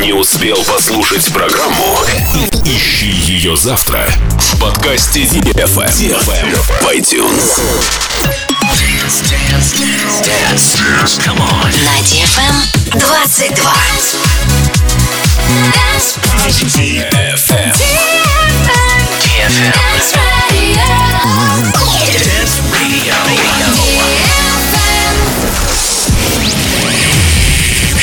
Не успел послушать программу? Ищи ее завтра в подкасте DFM в iTunes. На DFM 22. Dance DFM. DFM. Dance Radio.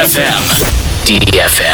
DFM. DFM.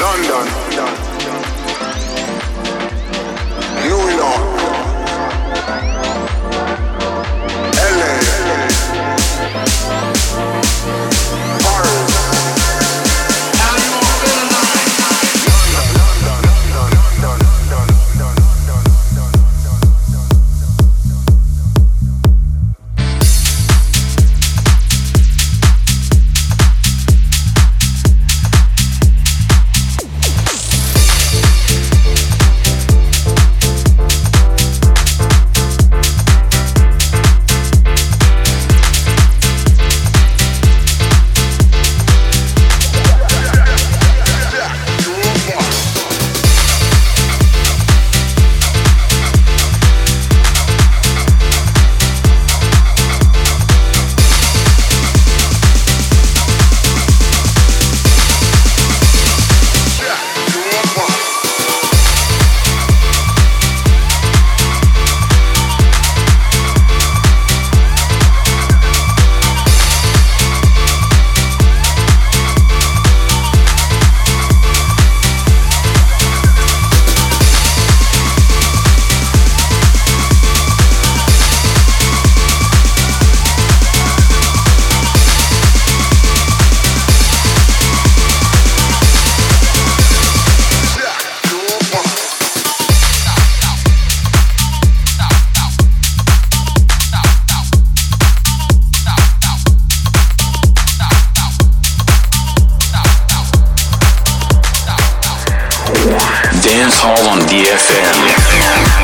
London. On DFM.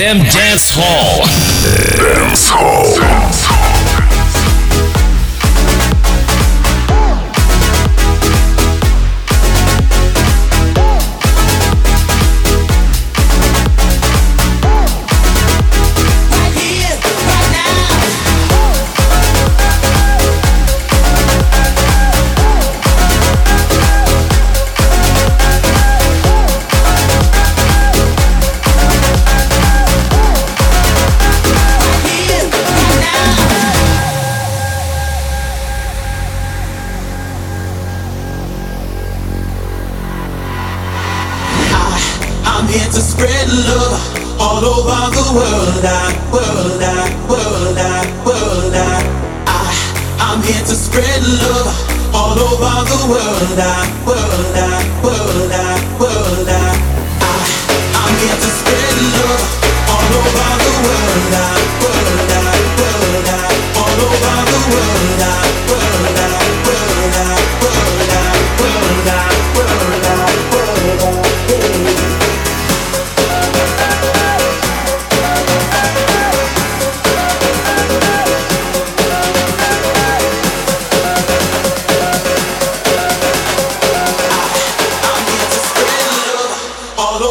DFM Dance Hall. Dance Hall.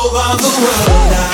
over the world.